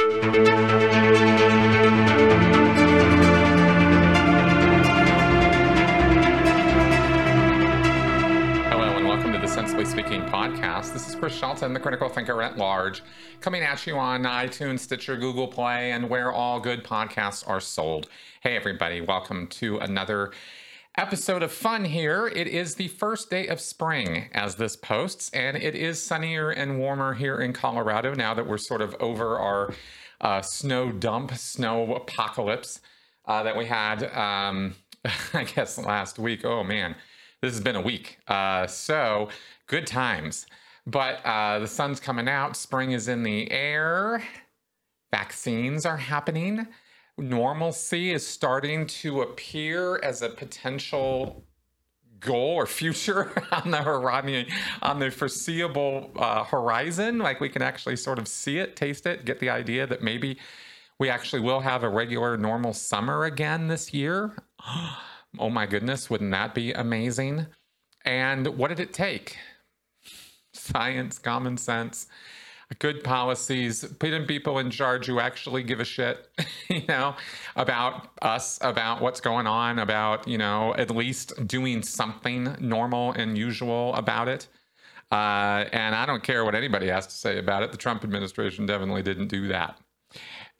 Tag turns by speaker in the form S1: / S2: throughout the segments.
S1: Hello and welcome to the Sensibly Speaking podcast. This is Chris Shelton, the critical thinker at large, coming at you on iTunes, Stitcher, Google Play, and where all good podcasts are sold. Hey, everybody, welcome to another episode of fun here. It is the first day of spring as this posts, and it is sunnier and warmer here in Colorado now that we're sort of over our uh, snow dump, snow apocalypse uh, that we had, um, I guess, last week. Oh, man this has been a week. Uh, so good times. But uh, the sun's coming out, spring is in the air, vaccines are happening, normalcy is starting to appear as a potential goal or future on the horizon, on the foreseeable uh, horizon. Like we can actually sort of see it, taste it, get the idea that maybe we actually will have a regular normal summer again this year. Oh my goodness, wouldn't that be amazing? And what did it take? Science, common sense, good policies, putting people in charge who actually give a shit, you know, about us, about what's going on, about, you know, at least doing something normal and usual about it. Uh, and I don't care what anybody has to say about it. The Trump administration definitely didn't do that.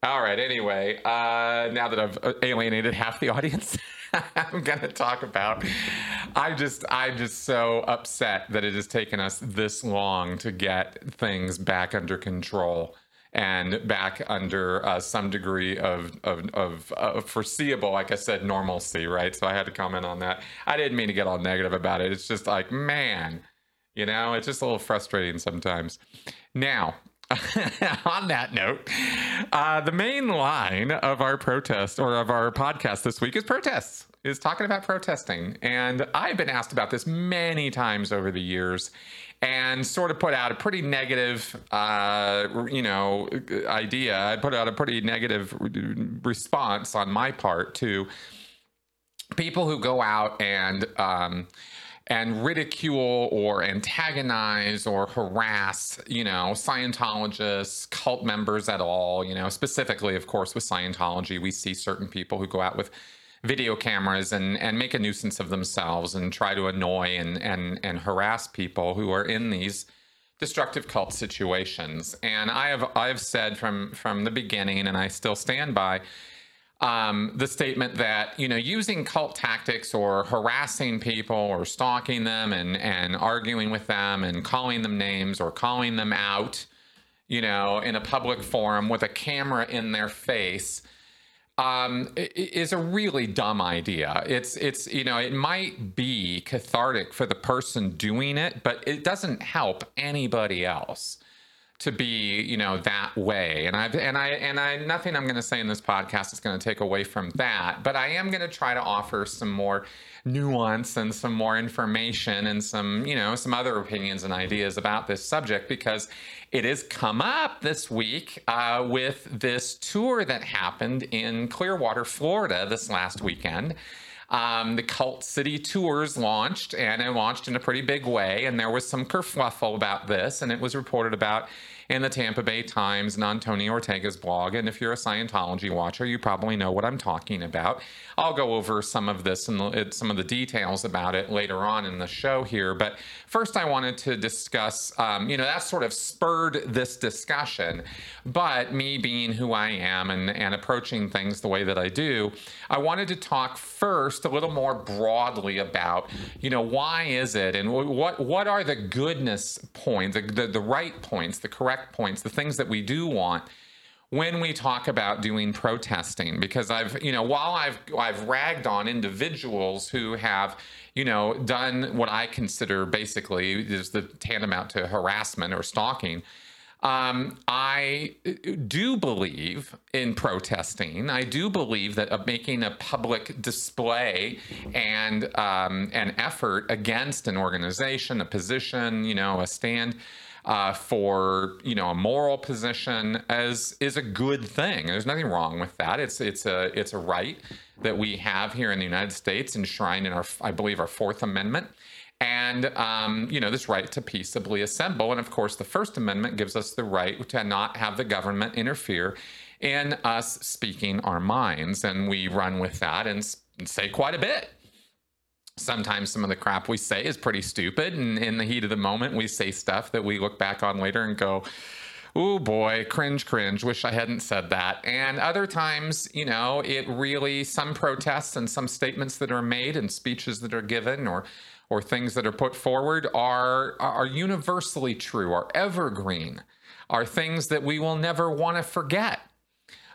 S1: All right. Anyway, uh, now that I've alienated half the audience. I'm going to talk about. I just, I'm just so upset that it has taken us this long to get things back under control and back under uh, some degree of, of, of, of, foreseeable, like I said, normalcy, right? So I had to comment on that. I didn't mean to get all negative about it. It's just like, man, you know, it's just a little frustrating sometimes. Now, on that note, uh, the main line of our protest or of our podcast this week is protests, is talking about protesting. And I've been asked about this many times over the years and sort of put out a pretty negative, uh, you know, idea. I put out a pretty negative response on my part to people who go out and, um, and ridicule or antagonize or harass, you know, Scientologists, cult members at all, you know, specifically, of course, with Scientology, we see certain people who go out with video cameras and, and make a nuisance of themselves and try to annoy and, and, and harass people who are in these destructive cult situations. And I have I've said from from the beginning, and I still stand by, um, the statement that you know using cult tactics or harassing people or stalking them and and arguing with them and calling them names or calling them out you know in a public forum with a camera in their face um, is a really dumb idea. It's it's you know it might be cathartic for the person doing it, but it doesn't help anybody else to be you know that way and i've and i and i nothing i'm going to say in this podcast is going to take away from that but i am going to try to offer some more nuance and some more information and some you know some other opinions and ideas about this subject because it has come up this week uh, with this tour that happened in clearwater florida this last weekend um, the Cult City Tours launched, and it launched in a pretty big way. And there was some kerfluffle about this, and it was reported about in the Tampa Bay Times and on Tony Ortega's blog. And if you're a Scientology watcher, you probably know what I'm talking about. I'll go over some of this and some of the details about it later on in the show here. But first, I wanted to discuss, um, you know, that sort of spurred this discussion. But me being who I am and, and approaching things the way that I do, I wanted to talk first a little more broadly about, you know, why is it and what what are the goodness points, the, the, the right points, the correct points, the things that we do want when we talk about doing protesting because I've you know while I've I've ragged on individuals who have you know done what I consider basically is the tantamount to harassment or stalking um, I do believe in protesting. I do believe that uh, making a public display and um, an effort against an organization, a position, you know, a stand uh, for you know a moral position as is a good thing. There's nothing wrong with that. It's it's a it's a right that we have here in the United States enshrined in our I believe our Fourth Amendment. and um, you know this right to peaceably assemble. And of course, the First Amendment gives us the right to not have the government interfere in us speaking our minds, and we run with that and say quite a bit. Sometimes some of the crap we say is pretty stupid, and in the heat of the moment, we say stuff that we look back on later and go, oh boy, cringe, cringe, wish I hadn't said that. And other times, you know, it really, some protests and some statements that are made and speeches that are given or or things that are put forward are are universally true, are evergreen, are things that we will never want to forget.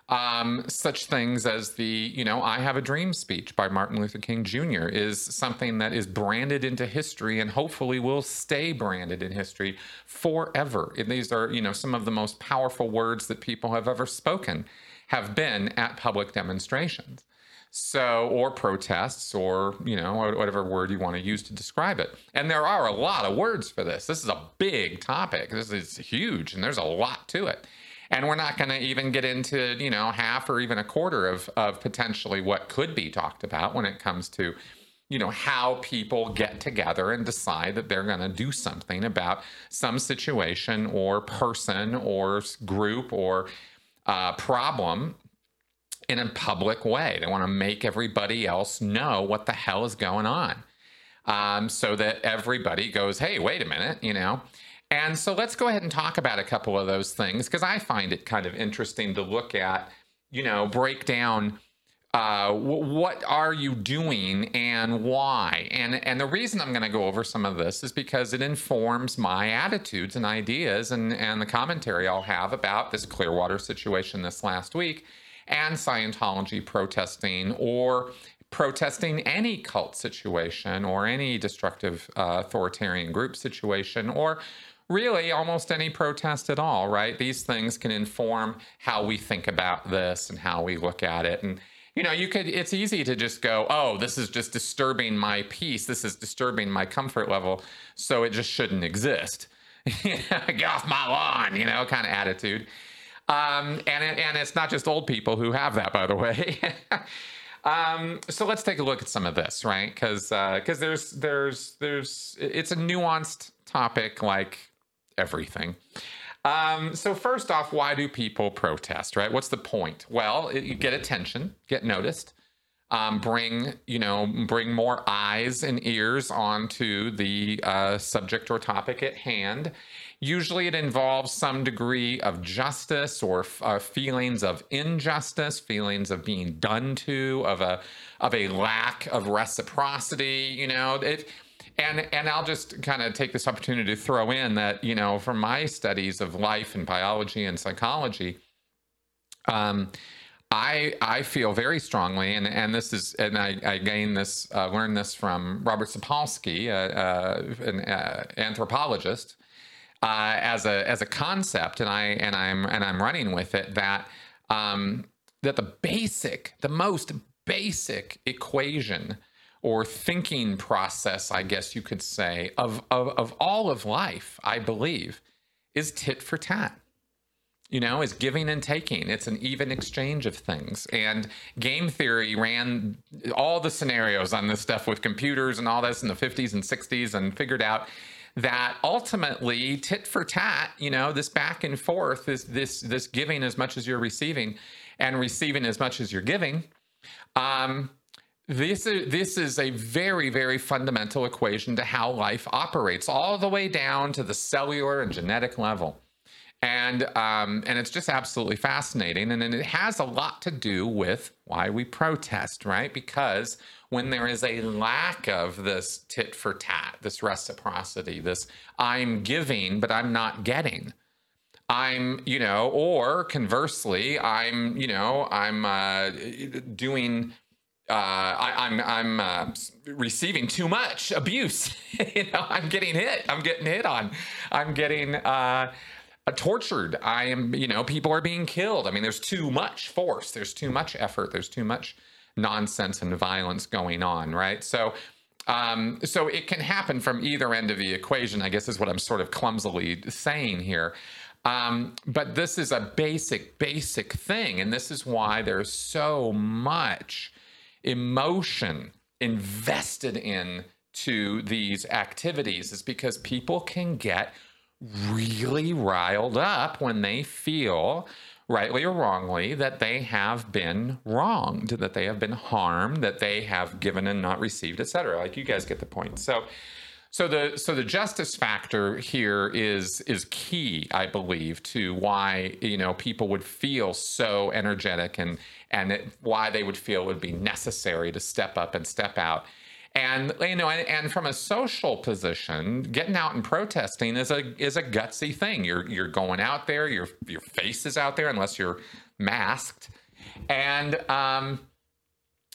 S1: Um, such things as the, you know, I Have a Dream speech by Martin Luther King Jr. is something that is branded into history and hopefully will stay branded in history forever. And these are, you know, some of the most powerful words that people have ever spoken have been at public demonstrations. So, or protests, or, you know, whatever word you want to use to describe it. And there are a lot of words for this. This is a big topic. This is huge, and there's a lot to it and we're not going to even get into you know half or even a quarter of of potentially what could be talked about when it comes to you know how people get together and decide that they're going to do something about some situation or person or group or uh, problem in a public way. They want to make everybody else know what the hell is going on. Um, so that everybody goes hey wait a minute you know and so let's go ahead and talk about a couple of those things because I find it kind of interesting to look at, you know, break down uh, w- what are you doing and why? And and the reason I'm going to go over some of this is because it informs my attitudes and ideas and and the commentary I'll have about this Clearwater situation this last week and Scientology protesting or protesting any cult situation or any destructive uh, authoritarian group situation or really almost any protest at all, right? These things can inform how we think about this and how we look at it. And, you know, you could, it's easy to just go, oh, this is just disturbing my peace. This is disturbing my comfort level. So it just shouldn't exist. Get off my lawn, you know, kind of attitude. Um, and, it, and it's not just old people who have that, by the way. Um, so let's take a look at some of this, right? Because because uh, there's there's there's it's a nuanced topic like everything. Um, so first off, why do people protest? Right? What's the point? Well, it, you get attention, get noticed, um, bring you know bring more eyes and ears onto the uh, subject or topic at hand. Usually, it involves some degree of justice or uh, feelings of injustice, feelings of being done to, of a of a lack of reciprocity. You know, it and and I'll just kind of take this opportunity to throw in that you know from my studies of life and biology and psychology, um, I I feel very strongly, and and this is and I, I gained this uh, learned this from Robert Sapolsky, uh, uh, an uh, anthropologist, uh, as a as a concept, and I and I'm and I'm running with it that um, that the basic, the most basic equation or thinking process, I guess you could say, of, of, of all of life, I believe, is tit for tat. You know, is giving and taking. It's an even exchange of things. And game theory ran all the scenarios on this stuff with computers and all this in the 50s and 60s and figured out that ultimately tit for tat, you know, this back and forth, this this this giving as much as you're receiving and receiving as much as you're giving, um, this is this is a very very fundamental equation to how life operates, all the way down to the cellular and genetic level, and um, and it's just absolutely fascinating, and, and it has a lot to do with why we protest, right? Because when there is a lack of this tit for tat, this reciprocity, this I'm giving but I'm not getting. I'm, you know, or conversely, I'm, you know, I'm uh, doing uh, I, am I'm, I'm uh, receiving too much abuse. you know, I'm getting hit. I'm getting hit on. I'm getting uh, tortured. I am, you know, people are being killed. I mean, there's too much force. There's too much effort. There's too much nonsense and violence going on, right? So, um, so it can happen from either end of the equation. I guess is what I'm sort of clumsily saying here. Um, but this is a basic, basic thing, and this is why there's so much emotion invested in to these activities is because people can get really riled up when they feel rightly or wrongly that they have been wronged that they have been harmed that they have given and not received etc like you guys get the point. So so the so the justice factor here is is key, I believe, to why you know people would feel so energetic and and it, why they would feel would be necessary to step up and step out. And you know, and, and, from a social position, getting out and protesting is a is a gutsy thing. You're you're going out there, your your face is out there unless you're masked, and um,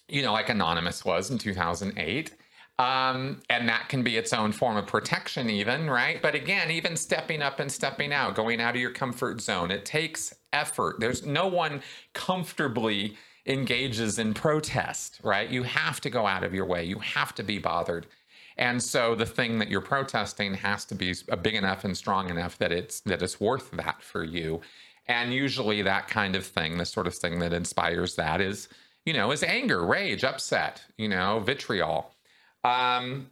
S1: you know, like Anonymous was in 2008. Um, and that can be its own form of protection, even, right? But again, even stepping up and stepping out, going out of your comfort zone, it takes effort. There's no one comfortably engages in protest, right? You have to go out of your way, you have to be bothered. And so the thing that you're protesting has to be big enough and strong enough that it's that it's worth that for you. And usually that kind of thing, the sort of thing that inspires that is, you know, is anger, rage, upset, you know, vitriol um,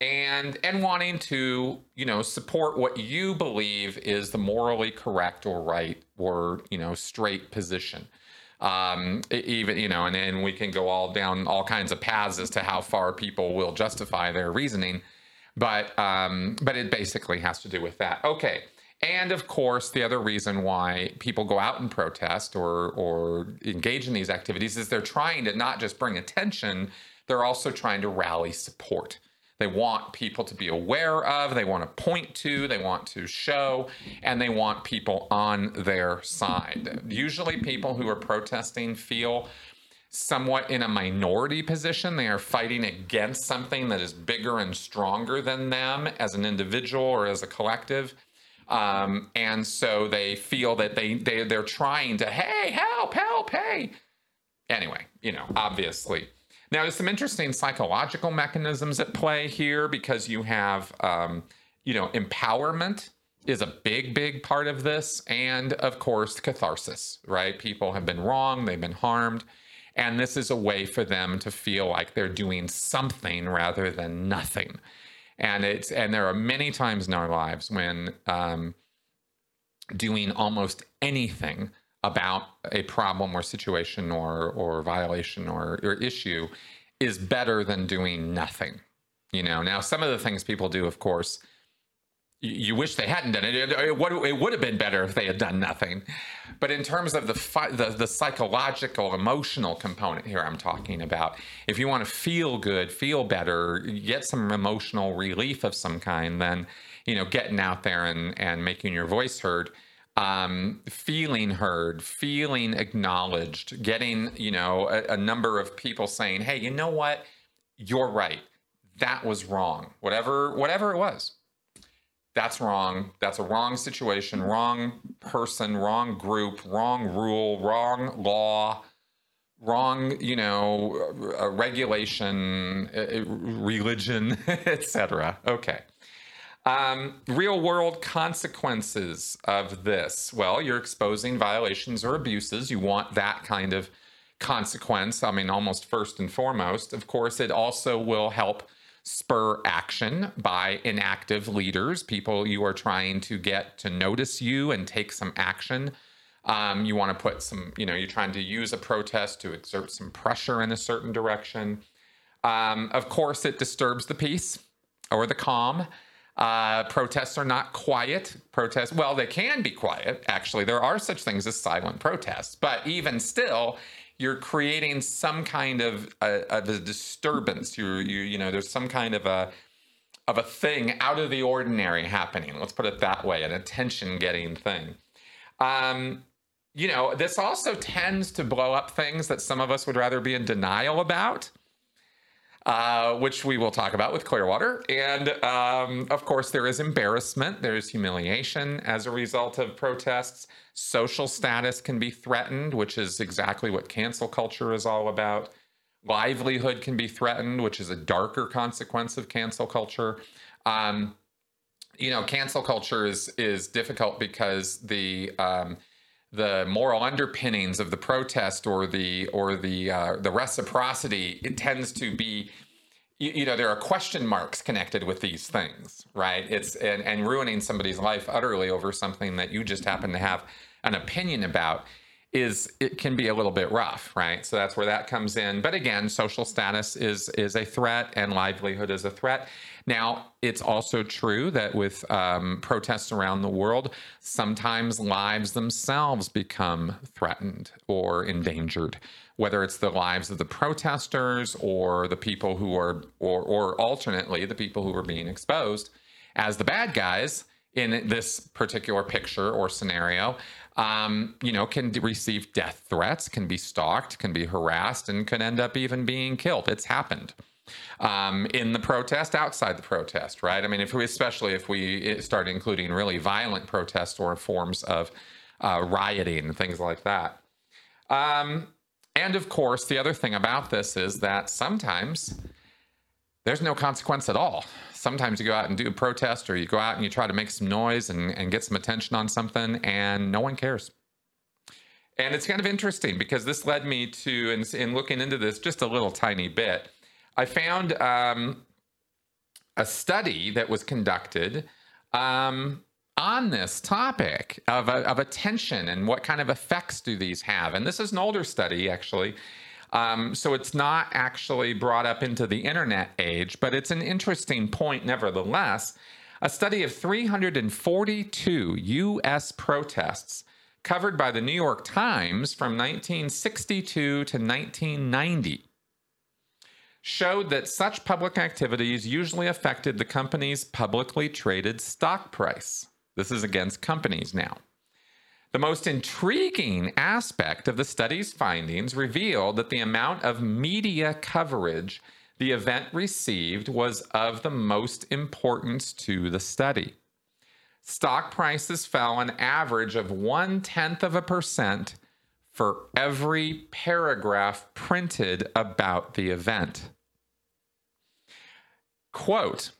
S1: and and wanting to you know support what you believe is the morally correct or right or you know straight position. Um, even you know and then we can go all down all kinds of paths as to how far people will justify their reasoning. But um, but it basically has to do with that. Okay. And of course the other reason why people go out and protest or or engage in these activities is they're trying to not just bring attention they're also trying to rally support. They want people to be aware of, they want to point to, they want to show, and they want people on their side. Usually, people who are protesting feel somewhat in a minority position. They are fighting against something that is bigger and stronger than them as an individual or as a collective. Um, and so they feel that they, they they're trying to, hey, help, help, hey. Anyway, you know, obviously now, there's some interesting psychological mechanisms at play here because you have, um, you know, empowerment is a big, big part of this. And of course, catharsis, right? People have been wrong, they've been harmed. And this is a way for them to feel like they're doing something rather than nothing. And it's and there are many times in our lives when um, doing almost anything about a problem or situation or or violation or, or issue is better than doing nothing. You know, now some of the things people do, of course, you, you wish they hadn't done it. It, it, would, it would have been better if they had done nothing. But in terms of the, fi- the the psychological, emotional component here, I'm talking about. If you want to feel good, feel better, get some emotional relief of some kind, then you know, getting out there and and making your voice heard um, feeling heard, feeling acknowledged, getting, you know, a, a number of people saying, hey, you know what? You're right. That was wrong. Whatever, whatever it was. That's wrong. That's a wrong situation, wrong person, wrong group, wrong rule, wrong law, wrong, you know, uh, regulation, uh, religion, etc. Okay. Um, real world consequences of this. Well, you're exposing violations or abuses. You want that kind of consequence. I mean, almost first and foremost. Of course, it also will help spur action by inactive leaders, people you are trying to get to notice you and take some action. Um, you want to put some, you know, you're trying to use a protest to exert some pressure in a certain direction. Um, of course, it disturbs the peace or the calm. Uh, protests are not quiet. Protests, well, they can be quiet. Actually, there are such things as silent protests, but even still, you're creating some kind of a, of a disturbance. You, you, you know, there's some kind of a of a thing out of the ordinary happening. Let's put it that way, an attention-getting thing. Um, you know, this also tends to blow up things that some of us would rather be in denial about uh, which we will talk about with Clearwater. And um, of course, there is embarrassment, there's humiliation as a result of protests. Social status can be threatened, which is exactly what cancel culture is all about. Livelihood can be threatened, which is a darker consequence of cancel culture. Um, you know, cancel culture is is difficult because the um, the moral underpinnings of the protest or the or the uh, the reciprocity it tends to be you, you, know there are question marks connected with these things right? It's and, and ruining somebody's life utterly over something that you just happen to have an opinion about is it can be a little bit rough right? So that's where that comes in. But again social status is is a threat and livelihood is a threat. Now it's also true that with um, protests around the world sometimes lives themselves become threatened or endangered whether it's the lives of the protesters or the people who are, or, or alternately, the people who are being exposed as the bad guys in this particular picture or scenario, um, you know, can receive death threats, can be stalked, can be harassed, and could end up even being killed. It's happened um, in the protest, outside the protest, right? I mean, if we, especially if we start including really violent protests or forms of uh, rioting and things like that. Um, and of course, the other thing about this is that sometimes there's no consequence at all. Sometimes you go out and do a protest or you go out and you try to make some noise and, and get some attention on something and no one cares. And it's kind of interesting because this led me to, in, in looking into this just a little tiny bit, I found um, a study that was conducted um, on this topic of, of attention and what kind of effects do these have. And this is an older study, actually. Um, so it's not actually brought up into the internet age, but it's an interesting point nevertheless. A study of 342 U.S. protests covered by the New York Times from 1962 to 1990 showed that such public activities usually affected the company's publicly traded stock price. This is against companies now. The most intriguing aspect of the study's findings revealed that the amount of media coverage the event received was of the most importance to the study. Stock prices fell an average of one tenth of a percent for every paragraph printed about the event. Quote,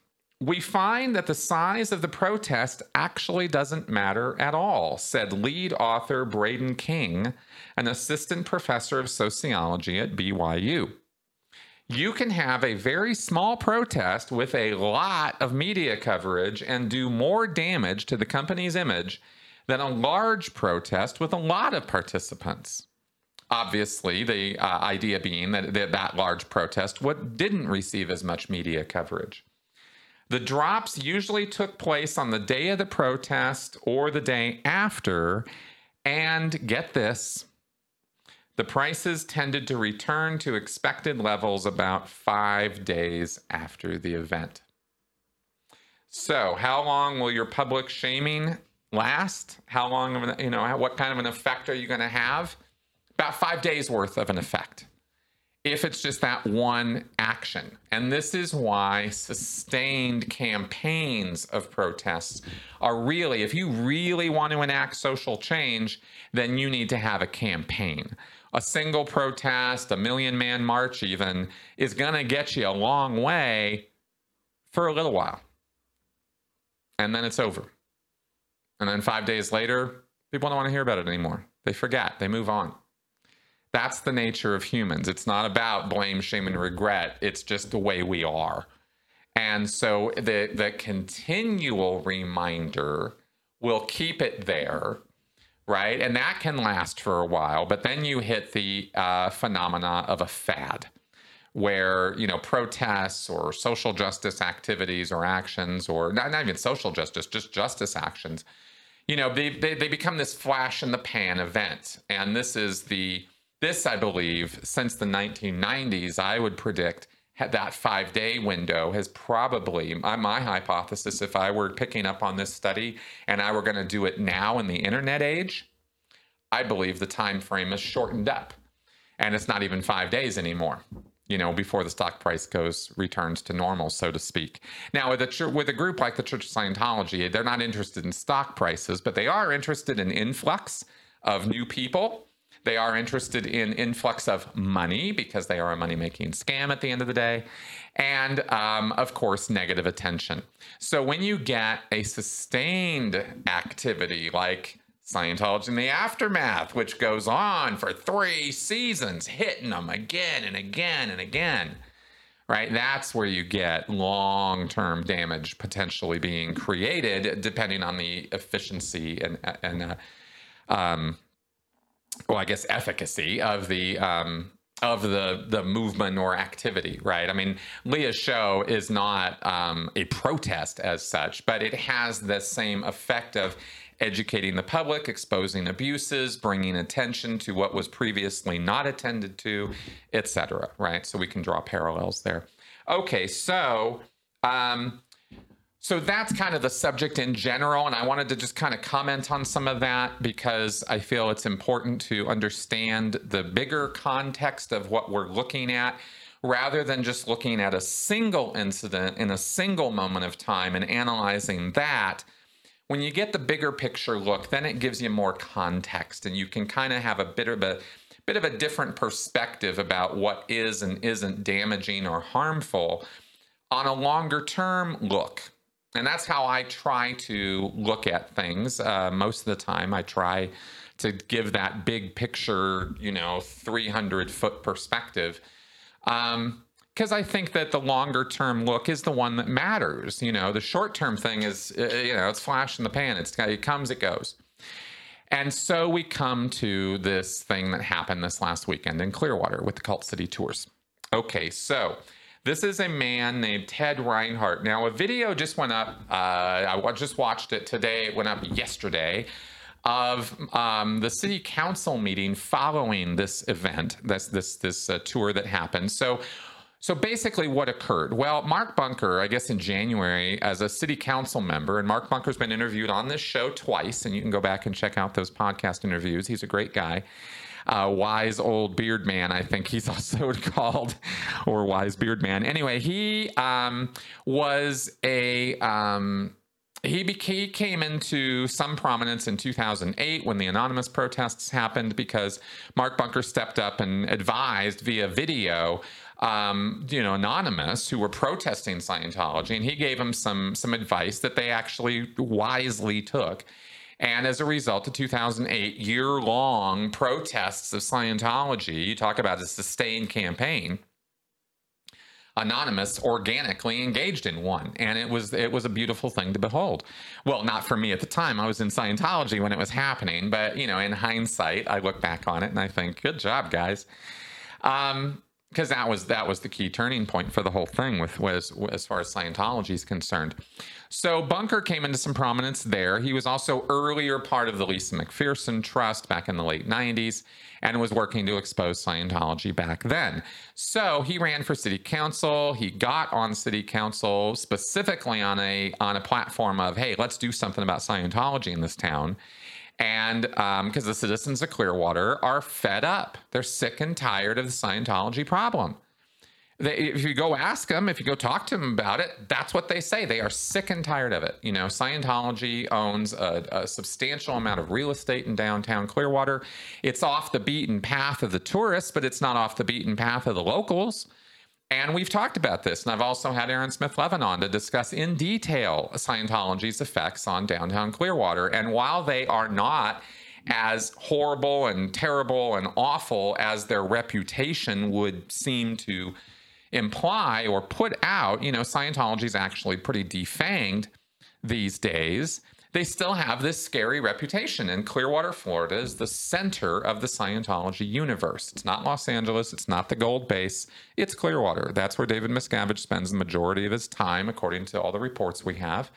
S1: we find that the size of the protest actually doesn't matter at all, said lead author Brayden King, an assistant professor of sociology at BYU. You can have a very small protest with a lot of media coverage and do more damage to the company's image than a large protest with a lot of participants. Obviously, the uh, idea being that, that that large protest what didn't receive as much media coverage. The drops usually took place on the day of the protest or the day after. And get this the prices tended to return to expected levels about five days after the event. So, how long will your public shaming last? How long, of an, you know, what kind of an effect are you going to have? About five days worth of an effect if it's just that one action. And this is why sustained campaigns of protests are really, if you really want to enact social change, then you need to have a campaign. A single protest, a million man march, even, is going to get you a long way for a little while. And then it's over. And then five days later, people don't want to hear about it anymore. They forget, they move on. That's the nature of humans. It's not about blame, shame, and regret. It's just the way we are. And so the the continual reminder will keep it there, right? And that can last for a while. But then you hit the uh, phenomena of a fad, where you know protests or social justice activities or actions, or not, not even social justice, just justice actions. You know, they, they they become this flash in the pan event, and this is the this, I believe, since the 1990s, I would predict that five day window has probably, my hypothesis, if I were picking up on this study and I were going to do it now in the internet age, I believe the time frame is shortened up. And it's not even five days anymore you know, before the stock price goes returns to normal, so to speak. Now, with a with a group like the Church of Scientology, they're not interested in stock prices, but they are interested in influx of new people they are interested in influx of money because they are a money making scam at the end of the day. And um, of course, negative attention. So when you get a sustained activity like Scientology in the Aftermath, which goes on for three seasons, hitting them again and again and again, right? That's where you get long term damage potentially being created, depending on the efficiency and, and uh, um, well, I guess efficacy of the um, of the the movement or activity, right? I mean, Leah's show is not um, a protest as such, but it has the same effect of educating the public, exposing abuses, bringing attention to what was previously not attended to, etc. Right? So we can draw parallels there. Okay, so um, so that's kind of the subject in general, and I wanted to just kind of comment on some of that because I feel it's important to understand the bigger context of what we're looking at rather than just looking at a single incident in a single moment of time and analyzing that when you get the bigger picture look, then it gives you more context and you can kind of have a bit of a bit of a different perspective about what is and isn't damaging or harmful on a longer term look. And that's how I try to look at things. Uh, most of the time, I try to give that big picture, you know, 300 foot perspective. Um, because I think that the longer term look is the one that matters. You know, the short term thing is, uh, you know, it's flash in the pan. It's it comes, it goes. And so we come to this thing that happened this last weekend in Clearwater with the Cult City Tours. Okay, so this is a man named Ted Reinhardt. Now, a video just went up. Uh, I just watched it today. It went up yesterday of um, the city council meeting following this event, this this this uh, tour that happened. So so basically, what occurred? Well, Mark Bunker, I guess in January, as a city council member, and Mark Bunker's been interviewed on this show twice, and you can go back and check out those podcast interviews. He's a great guy. Uh, wise old beard man, I think he's also called, or wise beard man. Anyway, he um, was a um, he, became, came into some prominence in 2008 when the anonymous protests happened because Mark Bunker stepped up and advised via video um, you know, anonymous who were protesting Scientology, and he gave them some some advice that they actually wisely took. And as a result, the 2008 year long protests of Scientology, you talk about a sustained campaign. Anonymous organically engaged in one, and it was it was a beautiful thing to behold. Well, not for me at the time; I was in Scientology when it was happening. But you know, in hindsight, I look back on it and I think, "Good job, guys." Um, because that was that was the key turning point for the whole thing with was as far as Scientology is concerned. So Bunker came into some prominence there. He was also earlier part of the Lisa McPherson Trust back in the late 90s and was working to expose Scientology back then. So he ran for city council. He got on city council specifically on a on a platform of, hey, let's do something about Scientology in this town. And because um, the citizens of Clearwater are fed up, they're sick and tired of the Scientology problem. They, if you go ask them, if you go talk to them about it, that's what they say. They are sick and tired of it. You know, Scientology owns a, a, substantial amount of real estate in downtown Clearwater. It's off the beaten path of the tourists, but it's not off the beaten path of the locals. And we've talked about this, and I've also had Aaron Smith Levin on to discuss in detail Scientology's effects on downtown Clearwater. And while they are not as horrible and terrible and awful as their reputation would seem to imply or put out, you know, Scientology is actually pretty defanged these days they still have this scary reputation. And Clearwater, Florida is the center of the Scientology universe. It's not Los Angeles, it's not the gold base, it's Clearwater. That's where David Miscavige spends the majority of his time, according to all the reports we have.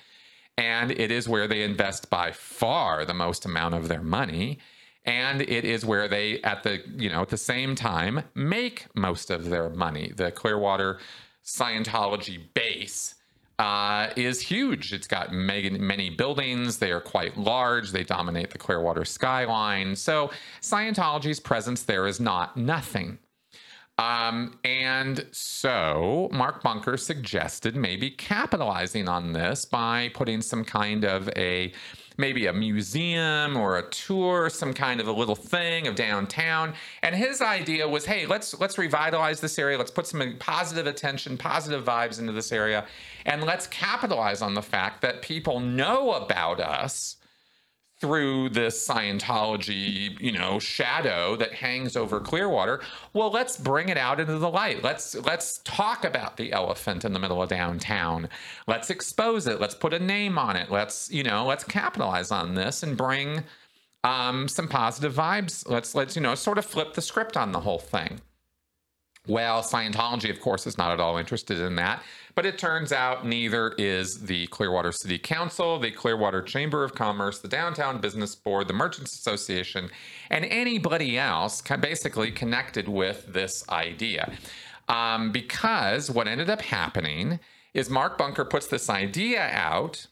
S1: And it is where they invest by far the most amount of their money. And it is where they, at the you know, at the same time, make most of their money. The Clearwater Scientology base uh, is huge. It's got many, many buildings. They are quite large. They dominate the Clearwater skyline. So Scientology's presence there is not nothing. Um, and so Mark Bunker suggested maybe capitalizing on this by putting some kind of a maybe a museum or a tour, some kind of a little thing of downtown. And his idea was, hey, let's let's revitalize this area. Let's put some positive attention, positive vibes into this area, and let's capitalize on the fact that people know about us through this Scientology, you know, shadow that hangs over Clearwater. Well, let's bring it out into the light. Let's let's talk about the elephant in the middle of downtown. Let's expose it. Let's put a name on it. Let's, you know, let's capitalize on this and bring um, some positive vibes. Let's let's, you know, sort of flip the script on the whole thing. Well, Scientology, of course, is not at all interested in that. But it turns out neither is the Clearwater City Council, the Clearwater Chamber of Commerce, the Downtown Business Board, the Merchants Association, and anybody else basically connected with this idea. Um, because what ended up happening is Mark Bunker puts this idea out,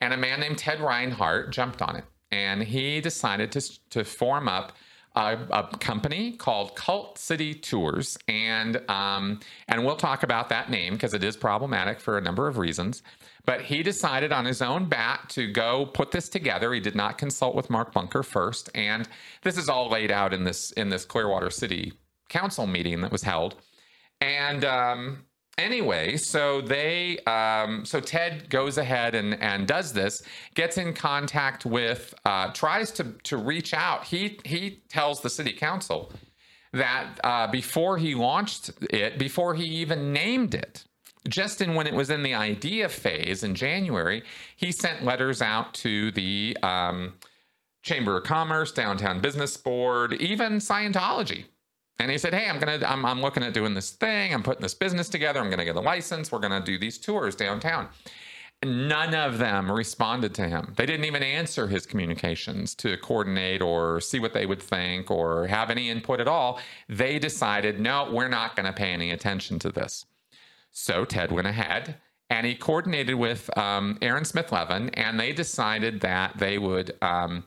S1: and a man named Ted Reinhardt jumped on it. And he decided to, to form up a, a, company called Cult City Tours, and um, and we'll talk about that name because it is problematic for a number of reasons. But he decided on his own bat to go put this together. He did not consult with Mark Bunker first, and this is all laid out in this in this Clearwater City Council meeting that was held. And um, anyway, so they, um, so Ted goes ahead and, and does this, gets in contact with, uh, tries to to reach out. He he tells the city council that uh, before he launched it, before he even named it, just in when it was in the idea phase in January, he sent letters out to the um, Chamber of Commerce, Downtown Business Board, even Scientology and he said, "Hey, I'm gonna, I'm, I'm looking at doing this thing. I'm putting this business together. I'm gonna get a license. We're gonna do these tours downtown." None of them responded to him. They didn't even answer his communications to coordinate or see what they would think or have any input at all. They decided, no, we're not going to pay any attention to this. So Ted went ahead and he coordinated with um, Aaron Smith Levin, and they decided that they would. Um,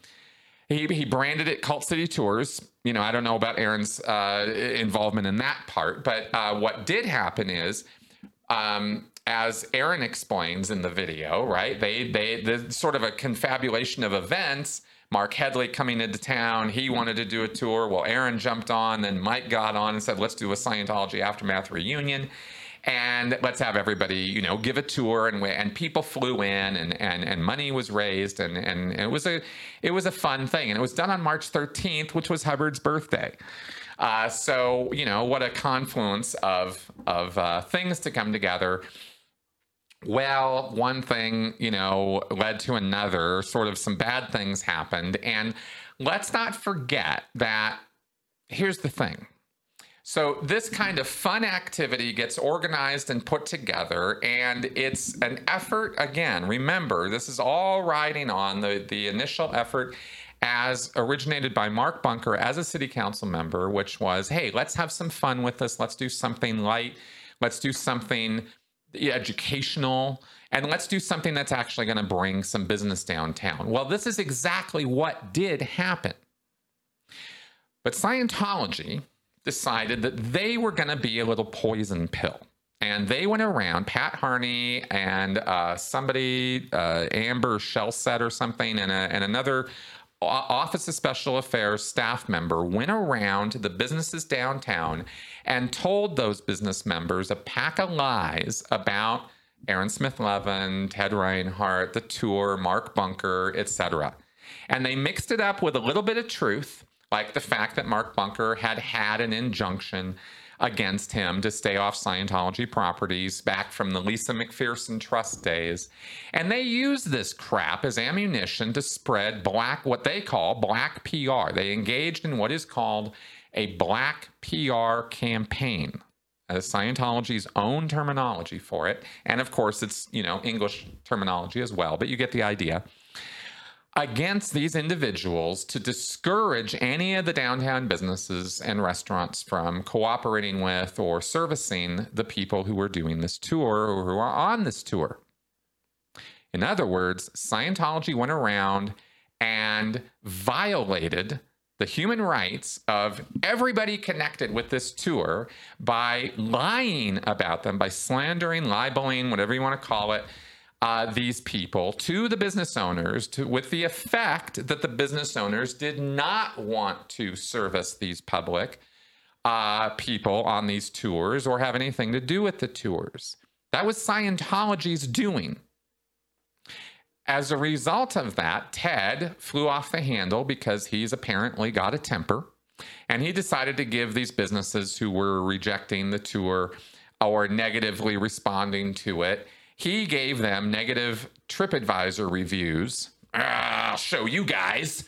S1: he, he branded it Cult City Tours. You know, I don't know about Aaron's uh, involvement in that part, but uh, what did happen is, um, as Aaron explains in the video, right? They they the sort of a confabulation of events. Marc Headley coming into town, he wanted to do a tour. Well, Aaron jumped on, then Mike got on and said, "Let's do a Scientology aftermath reunion." And let's have everybody, you know, give a tour, and and people flew in, and and and money was raised, and and it was a it was a fun thing, and it was done on March 13th, which was Hubbard's birthday. Uh, so you know what a confluence of of uh, things to come together. Well, one thing you know led to another. Sort of some bad things happened, and let's not forget that. Here's the thing so, this kind of fun activity gets organized and put together, and it's an effort. Again, remember, this is all riding on the, the initial effort as originated by Mark Bunker as a city council member, which was hey, let's have some fun with this. Let's do something light. Let's do something educational. And let's do something that's actually going to bring some business downtown. Well, this is exactly what did happen. But Scientology, decided that they were going to be a little poison pill. And they went around, Pat Harney and uh, somebody, uh, Amber Shellset or something, and, a, and another Office of Special Affairs staff member went around to the businesses downtown and told those business members a pack of lies about Aaron Smith Levin, Ted Reinhardt, the tour, Mark Bunker, etc. And they mixed it up with a little bit of truth like the fact that Mark Bunker had had an injunction against him to stay off Scientology properties back from the Lisa McPherson Trust days. And they used this crap as ammunition to spread black, what they call black PR. They engaged in what is called a black PR campaign. As Scientology's own terminology for it. And of course, it's, you know, English terminology as well, but you get the idea against these individuals to discourage any of the downtown businesses and restaurants from cooperating with or servicing the people who are doing this tour or who are on this tour. In other words, Scientology went around and violated the human rights of everybody connected with this tour by lying about them, by slandering, libeling, whatever you want to call it, uh, these people to the business owners to, with the effect that the business owners did not want to service these public uh, people on these tours or have anything to do with the tours. That was Scientology's doing. as a result of that, Ted flew off the handle because he's apparently got a temper. And he decided to give these businesses who were rejecting the tour or negatively responding to it, he gave them negative TripAdvisor reviews. Ah, I'll show you guys.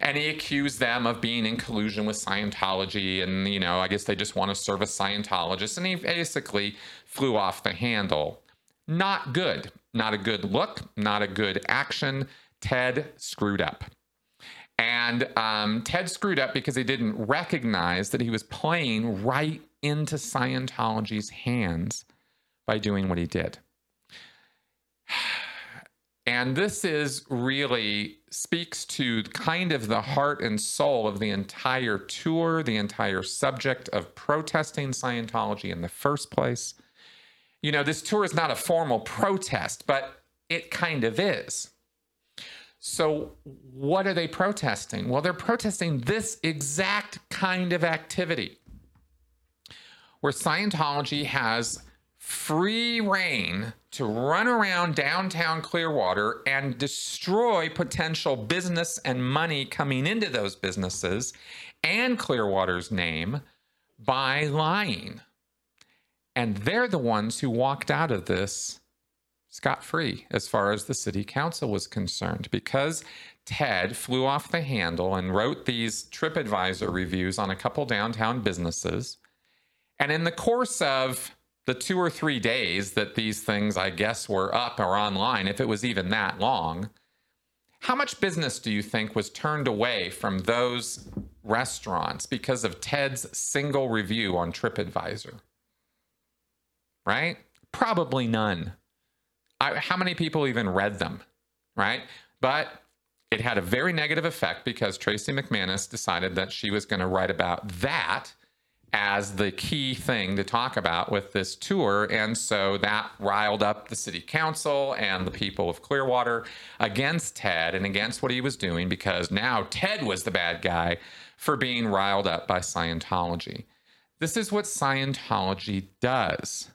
S1: And he accused them of being in collusion with Scientology. And, you know, I guess they just want to serve a Scientologist. And he basically flew off the handle. Not good. Not a good look. Not a good action. Ted screwed up. And um, Ted screwed up because he didn't recognize that he was playing right into Scientology's hands by doing what he did. And this is really speaks to kind of the heart and soul of the entire tour, the entire subject of protesting Scientology in the first place. You know, this tour is not a formal protest, but it kind of is. So, what are they protesting? Well, they're protesting this exact kind of activity where Scientology has free rein to run around downtown Clearwater and destroy potential business and money coming into those businesses and Clearwater's name by lying. And they're the ones who walked out of this scot free as far as the city council was concerned because Ted flew off the handle and wrote these TripAdvisor reviews on a couple downtown businesses. And in the course of the two or three days that these things, I guess, were up or online, if it was even that long, how much business do you think was turned away from those restaurants because of Ted's single review on TripAdvisor? Right? Probably none. I, how many people even read them? Right? But it had a very negative effect because Tracy McManus decided that she was going to write about that as the key thing to talk about with this tour. And so that riled up the city council and the people of Clearwater against Ted and against what he was doing because now Ted was the bad guy for being riled up by Scientology. This is what Scientology does.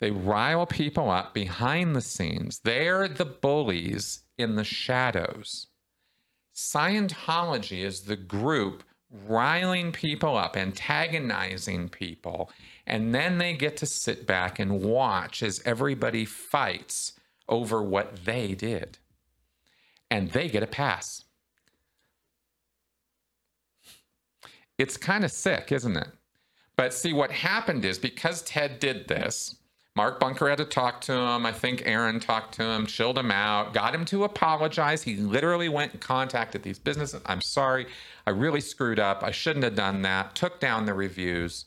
S1: They rile people up behind the scenes. They're the bullies in the shadows. Scientology is the group riling people up, antagonizing people, and then they get to sit back and watch as everybody fights over what they did. And they get a pass. It's kind of sick, isn't it? But see, what happened is because Ted did this, Mark Bunker had to talk to him. I think Aaron talked to him, chilled him out, got him to apologize. He literally went and contacted these businesses. I'm sorry. I really screwed up. I shouldn't have done that. Took down the reviews,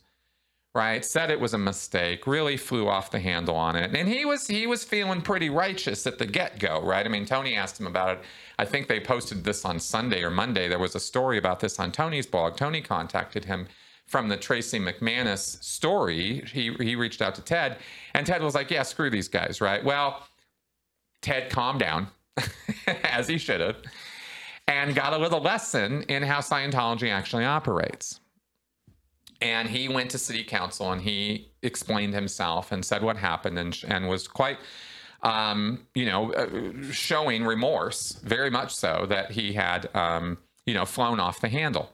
S1: right? Said it was a mistake. Really flew off the handle on it. And he was he was feeling pretty righteous at the get-go, right? I mean, Tony asked him about it. I think they posted this on Sunday or Monday. There was a story about this on Tony's blog. Tony contacted him from the Tracy McManus story, he he reached out to Ted, and Ted was like, "Yeah, screw these guys, right?" Well, Ted calmed down, as he should have, and got a little lesson in how Scientology actually operates. And he went to city council and he explained himself and said what happened and and was quite. Um, you know, uh, showing remorse, very much so, that he had, um, you know, flown off the handle.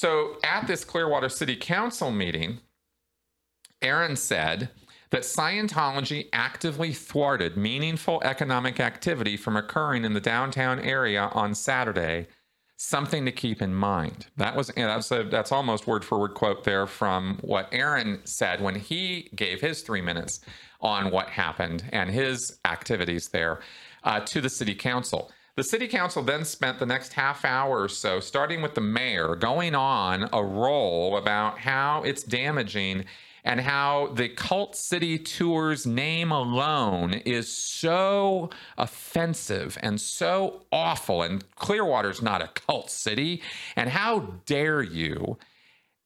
S1: So at this Clearwater City Council meeting, Aaron said that Scientology actively thwarted meaningful economic activity from occurring in the downtown area on Saturday. Something to keep in mind. That was that's a, that's almost word for word quote there from what Aaron said when he gave his three minutes on what happened and his activities there uh, to the city council. The city council then spent the next half hour or so, starting with the mayor, going on a roll about how it's damaging and how the Cult City Tour's name alone is so offensive and so awful. And Clearwater's not a cult city. And how dare you?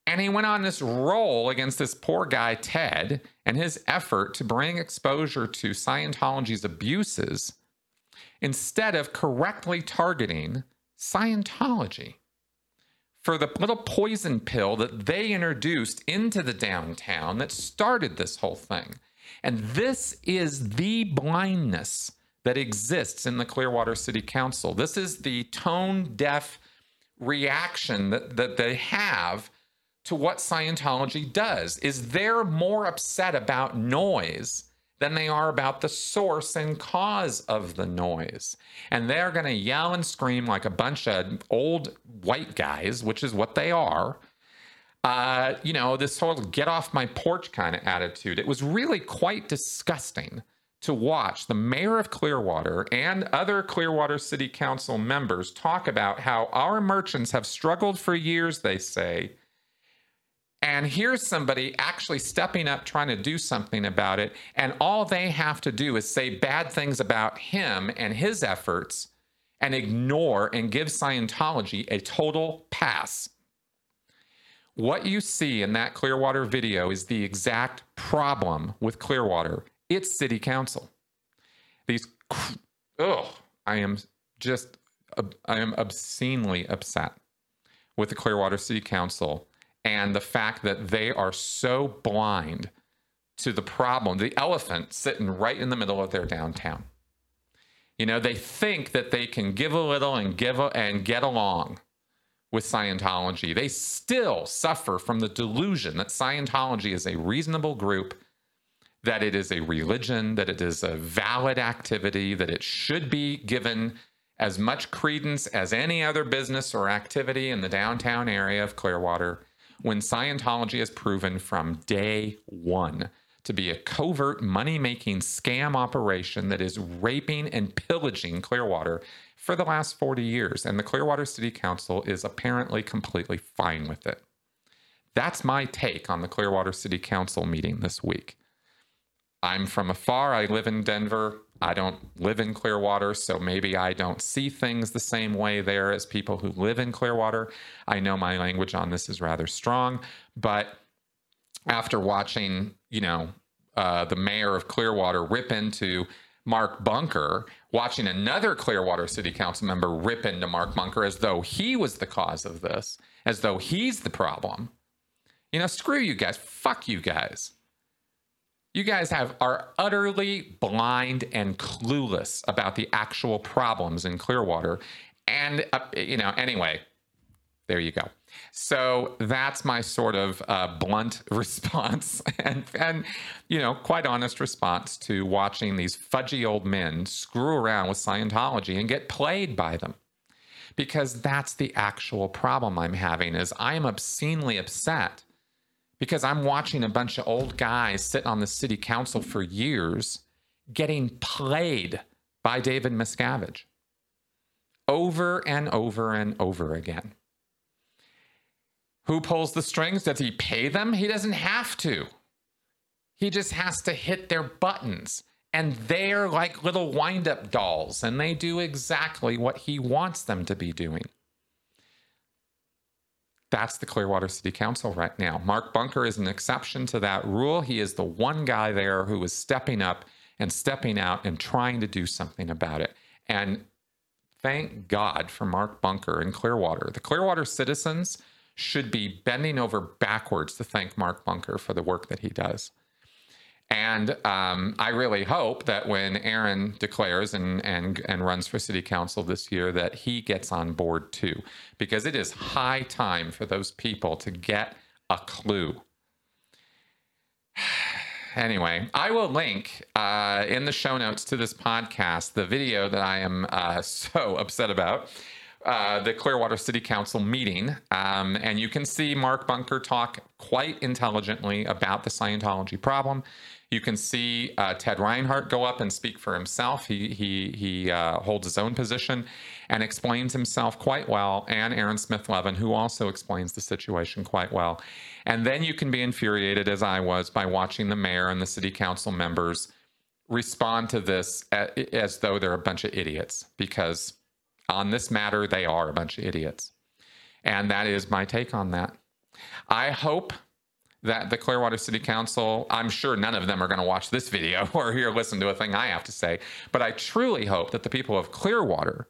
S1: And he went on this roll against this poor guy, Ted, and his effort to bring exposure to Scientology's abuses instead of correctly targeting Scientology for the little poison pill that they introduced into the downtown that started this whole thing. And this is the blindness that exists in the Clearwater City Council. This is the tone deaf reaction that, that they have to what Scientology does is they're more upset about noise than they are about the source and cause of the noise. And they're going to yell and scream like a bunch of old white guys, which is what they are. Uh, you know, this whole get off my porch kind of attitude. It was really quite disgusting to watch the mayor of Clearwater and other Clearwater City Council members talk about how our merchants have struggled for years, they say. And here's somebody actually stepping up trying to do something about it. And all they have to do is say bad things about him and his efforts and ignore and give Scientology a total pass. What you see in that Clearwater video is the exact problem with Clearwater it's city council. These, oh, I am just, I am obscenely upset with the Clearwater City Council and the fact that they are so blind to the problem, the elephant sitting right in the middle of their downtown. You know, they think that they can give a little and give a, and get along with Scientology. They still suffer from the delusion that Scientology is a reasonable group that it is a religion, that it is a valid activity, that it should be given as much credence as any other business or activity in the downtown area of Clearwater, when Scientology has proven from day one to be a covert money making scam operation that is raping and pillaging Clearwater for the last 40 years. And the Clearwater City Council is apparently completely fine with it. That's my take on the Clearwater City Council meeting this week. I'm from afar. I live in Denver. I don't live in Clearwater, so maybe I don't see things the same way there as people who live in Clearwater. I know my language on this is rather strong, but after watching, you know, uh, the mayor of Clearwater rip into Mark Bunker, watching another Clearwater City Council member rip into Mark Bunker as though he was the cause of this, as though he's the problem. You know, screw you guys. Fuck you guys. You guys have are utterly blind and clueless about the actual problems in Clearwater. And, uh, you know, anyway, there you go. So that's my sort of uh, blunt response and, and, you know, quite honest response to watching these fudgy old men screw around with Scientology and get played by them. Because that's the actual problem I'm having is I'm obscenely upset because I'm watching a bunch of old guys sit on the city council for years getting played by David Miscavige over and over and over again. Who pulls the strings? Does he pay them? He doesn't have to. He just has to hit their buttons. And they're like little wind up dolls, and they do exactly what he wants them to be doing. That's the Clearwater City Council right now. Mark Bunker is an exception to that rule. He is the one guy there who is stepping up and stepping out and trying to do something about it. And thank God for Mark Bunker in Clearwater. The Clearwater citizens should be bending over backwards to thank Mark Bunker for the work that he does. And um, I really hope that when Aaron declares and, and, and runs for city council this year, that he gets on board too, because it is high time for those people to get a clue. Anyway, I will link uh, in the show notes to this podcast the video that I am uh, so upset about. Uh, the Clearwater City Council meeting, um, and you can see Mark Bunker talk quite intelligently about the Scientology problem. You can see uh, Ted Reinhardt go up and speak for himself. He he he uh, holds his own position and explains himself quite well, and Aaron Smith Levin, who also explains the situation quite well. And then you can be infuriated, as I was, by watching the mayor and the city council members respond to this as though they're a bunch of idiots, because on this matter, they are a bunch of idiots. And that is my take on that. I hope that the Clearwater City Council, I'm sure none of them are going to watch this video or hear listen to a thing I have to say, but I truly hope that the people of Clearwater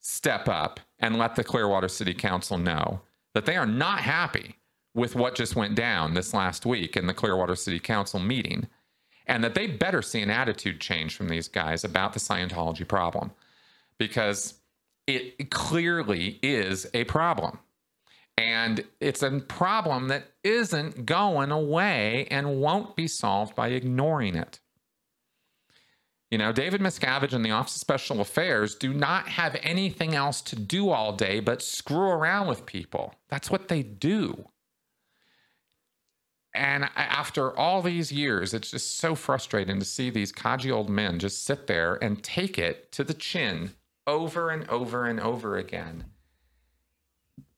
S1: step up and let the Clearwater City Council know that they are not happy with what just went down this last week in the Clearwater City Council meeting and that they better see an attitude change from these guys about the Scientology problem because it clearly is a problem. And it's a problem that isn't going away and won't be solved by ignoring it. You know, David Miscavige and the Office of Special Affairs do not have anything else to do all day but screw around with people. That's what they do. And after all these years, it's just so frustrating to see these codgy old men just sit there and take it to the chin over and over and over again.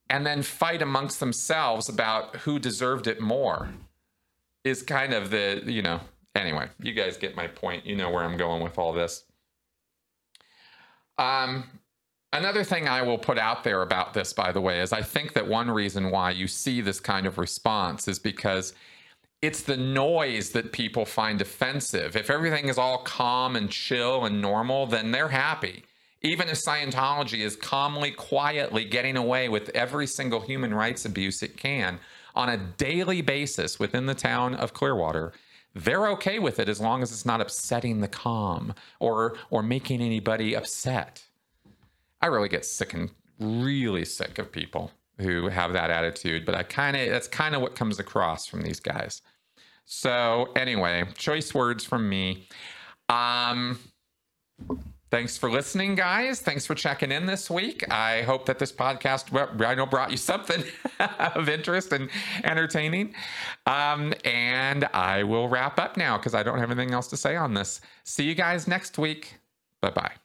S1: And then fight amongst themselves about who deserved it more is kind of the, you know, anyway, you guys get my point. You know where I'm going with all this. Um, another thing I will put out there about this, by the way, is I think that one reason why you see this kind of response is because it's the noise that people find offensive. If everything is all calm and chill and normal, then they're happy. Even if Scientology is calmly, quietly getting away with every single human rights abuse it can on a daily basis within the town of Clearwater, they're okay with it as long as it's not upsetting the calm or or making anybody upset. I really get sick and really sick of people who have that attitude, but I kind of that's kind of what comes across from these guys. So anyway, choice words from me. Um Thanks for listening, guys. Thanks for checking in this week. I hope that this podcast, well, I know, brought you something of interest and entertaining. Um, and I will wrap up now because I don't have anything else to say on this. See you guys next week. Bye bye.